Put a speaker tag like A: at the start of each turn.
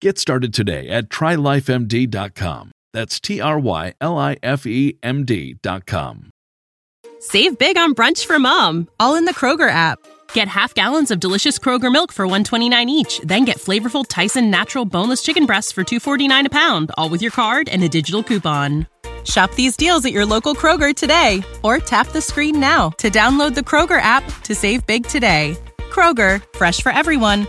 A: Get started today at trylifemd.com. That's T R Y L I F E M D.com.
B: Save big on brunch for mom, all in the Kroger app. Get half gallons of delicious Kroger milk for 129 each, then get flavorful Tyson natural boneless chicken breasts for 249 a pound, all with your card and a digital coupon. Shop these deals at your local Kroger today or tap the screen now to download the Kroger app to save big today. Kroger, fresh for everyone.